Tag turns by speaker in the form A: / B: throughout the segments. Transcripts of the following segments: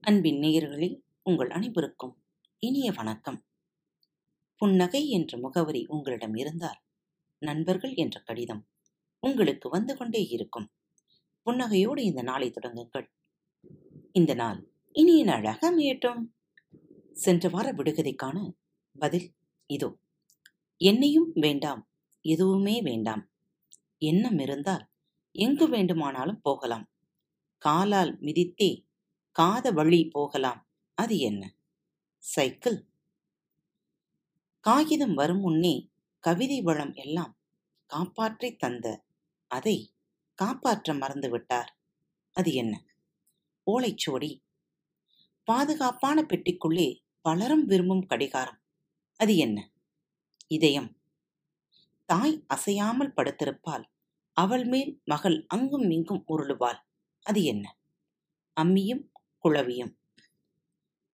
A: அன்பின் நேயர்களில் உங்கள் அனைவருக்கும் இனிய வணக்கம். புன்னகை என்ற முகவரி உங்களிடம் இருந்தால் நண்பர்கள் என்ற கடிதம் உங்களுக்கு வந்து கொண்டே இருக்கும். புன்னகையோடு இந்த நாளை தொடங்குங்கள். இந்த நாள் இனிய நாளாக அமையட்டும். சென்ற வார விடுகதைக்கான பதில் இதோ. என்னையும் வேண்டாம் எதுவுமே வேண்டாம். எண்ணம் இருந்தால் எங்கு வேண்டுமானாலும் போகலாம். காலால் மிதித்தே காத வழி போகலாம். அது என்ன? சைக்கிள். காகிதம் வரும் முன்னே கவிதை வளம் எல்லாம் காப்பாற்றி தந்த அதை காப்பாற்ற மறந்துவிட்டார் அது என்ன? ஓலைச்சுவடி பாதுகாப்பான பெட்டிக்குள்ளே பலரும் விரும்பும் கடிகாரம். அது என்ன? இதயம். தாய் அசையாமல் படுத்திருப்பாள். அவள் மேல் மகள் அங்கும் இங்கும் உருளுவாள். அது என்ன? அம்மியும் குளவியும்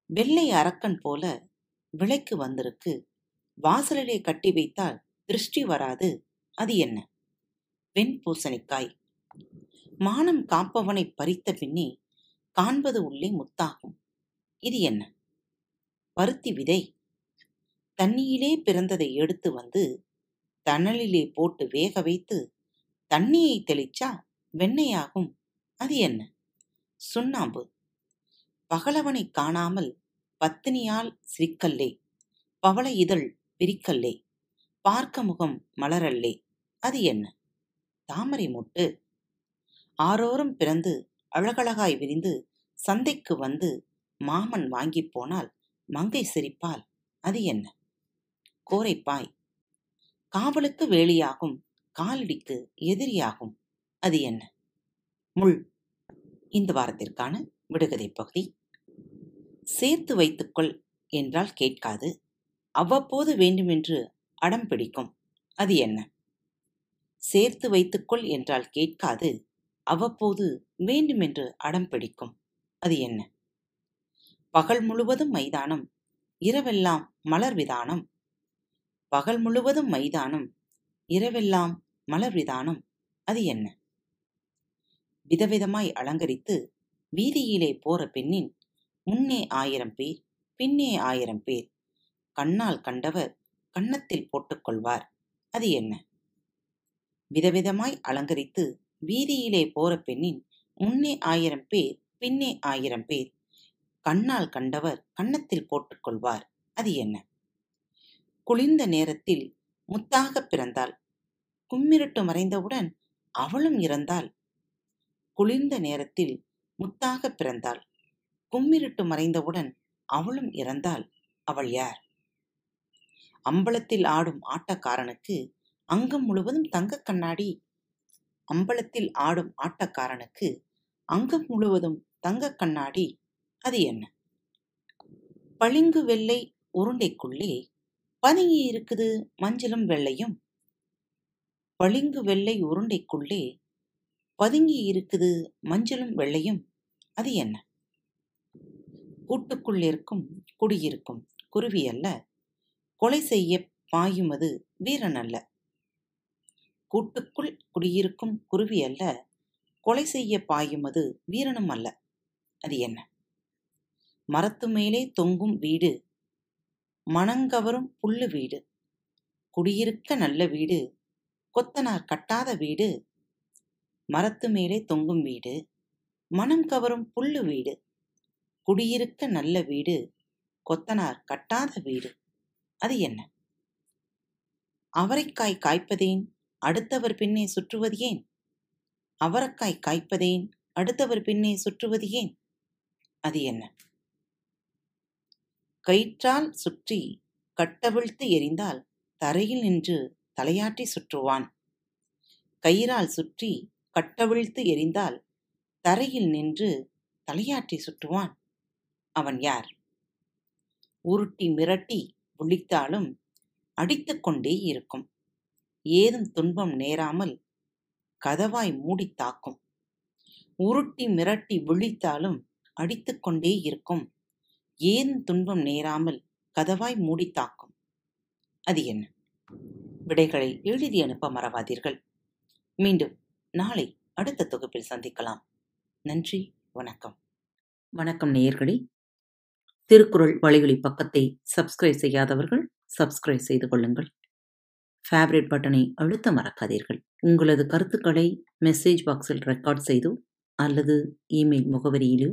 A: வெள்ளை அரக்கன் போல விலைக்கு வந்திருக்கு. வாசலிலே கட்டி வைத்தால் திருஷ்டி வராது. அது என்ன? வெண் பூசணிக்காய். மானம் காப்பவனை பறித்த பின்னே காண்பது உள்ளே முத்தாகும். இது என்ன? பருத்தி விதை. தண்ணியிலே பிறந்ததை எடுத்து வந்து தணலிலே போட்டு வேக வைத்து தண்ணியை தெளிச்சா வெண்ணையாகும். அது என்ன? சுண்ணாம்பு. பகலவனை காணாமல் பத்தினியால் சிரிக்கல்லே. பவள இதழ் பிரிக்கல்லே. பார்க்க முகம் மலரல்லே. அது என்ன? தாமரை மொட்டு. ஆரோரம் பிறந்து அழகழகாய் விரிந்து சந்தைக்கு வந்து மாமன் வாங்கிப் போனால் மங்கை சிரிப்பால். அது என்ன? கோரைப்பாய். காவலுக்கு வேலியாகும் காலடிக்கு எதிரியாகும். அது என்ன? முள். இந்த வாரத்திற்கான விடுகதை பகுதி. சேர்த்து வைத்துக்கொள் என்றால் கேட்காது. அவ்வப்போது வேண்டுமென்று அடம் பிடிக்கும். அது என்ன? சேர்த்து வைத்துக்கொள் என்றால் கேட்காது. அவ்வப்போது வேண்டுமென்று அடம் பிடிக்கும். அது என்ன? பகல் முழுவதும் மைதானம் இரவெல்லாம் மலர் விதானம் பகல் முழுவதும் மைதானம் இரவெல்லாம் மலர் விதானம் அது என்ன? விதவிதமாய் அலங்கரித்து வீதியிலே போற பெண்ணின் முன்னே ஆயிரம் பேர் பின்னே ஆயிரம் பேர் கண்ணால் கண்டவர் கன்னத்தில் போட்டுக்கொள்வார் அது என்ன? விதவிதமாய் அலங்கரித்து வீதியிலே போற பெண்ணின் முன்னே ஆயிரம் பேர் பின்னே ஆயிரம் பேர் கண்ணால் கண்டவர் கன்னத்தில் போட்டுக்கொள்வார் அது என்ன? குளிர்ந்த நேரத்தில் முத்தாக பிறந்தாள். கும்மிருட்டு மறைந்தவுடன் அவளும் இறந்தாள். குளிர்ந்த நேரத்தில் முத்தாக பிறந்தாள். கும்மிருட்டு மறைந்தவுடன் அவளும் இறந்தாள். அவள் யார்? அம்பலத்தில் ஆடும் ஆட்டக்காரனுக்கு அங்கம் முழுவதும் தங்கக் கண்ணாடி. அம்பலத்தில் ஆடும் ஆட்டக்காரனுக்கு அங்கம் முழுவதும் தங்கக் கண்ணாடி. அது என்ன? பளிங்கு வெள்ளை உருண்டைக்குள்ளே பதுங்கி இருக்குது மஞ்சளும் வெள்ளையும். பளிங்கு வெள்ளை உருண்டைக்குள்ளே பதுங்கி இருக்குது மஞ்சளும் வெள்ளையும். அது என்ன? கூட்டுக்குள் இருக்கும் குடியிருக்கும். குருவி அல்ல. கொலை செய்ய பாயுமது வீரன் அல்ல. கூட்டுக்குள் குடியிருக்கும் குருவி அல்ல. கொலை செய்ய பாயுமது வீரனும் அல்ல. அது என்ன? மரத்து மேலே தொங்கும் வீடு மணங்கவரும் புல்லு வீடு. குடியிருக்க நல்ல வீடு. கொத்தனார் கட்டாத வீடு. மரத்து மேலே தொங்கும் வீடு. மனம் கவரும் புல்லு வீடு. குடியிருக்க நல்ல வீடு. கொத்தனார் கட்டாத வீடு. அது என்ன? அவரைக்காய் காய்ப்பதேன் அடுத்தவர் பின்னே சுற்றுவது ஏன்? அவரக்காய் காய்ப்பதேன் அடுத்தவர் பின்னே சுற்றுவது ஏன்? அது என்ன? கயிற்றால் சுற்றி கட்டவிழ்த்து எறிந்தால் தரையில் நின்று தலையாட்டி சுற்றுவான். கயிறால் சுற்றி கட்டவிழ்த்து எறிந்தால் தரையில் நின்று தலையாட்டி சுற்றுவான். அவன் யார்? உருட்டி மிரட்டி விழித்தாலும் அடித்துக்கொண்டே இருக்கும். ஏதும் துன்பம் நேராமல் கதவாய் மூடித் தாக்கும். உருட்டி மிரட்டி விழித்தாலும் அடித்துக்கொண்டே இருக்கும். ஏதும் துன்பம் நேராமல் கதவாய் மூடித் தாக்கும்? அது என்ன? விடைகளை எழுதி அனுப்ப மறவாதீர்கள். மீண்டும் நாளை அடுத்த தொகுப்பில் சந்திக்கலாம். நன்றி வணக்கம். வணக்கம் நேயர்களே. திருக்குறள் வழிகளி பக்கத்தை சப்ஸ்கிரைப் செய்யாதவர்கள் சப்ஸ்கிரைப் செய்து கொள்ளுங்கள். ஃபேவரட் பட்டனை அழுத்த மறக்காதீர்கள். உங்களது கருத்துக்களை மெசேஜ் பாக்ஸில் ரெக்கார்ட் செய்தோ அல்லது இமெயில் முகவரியிலோ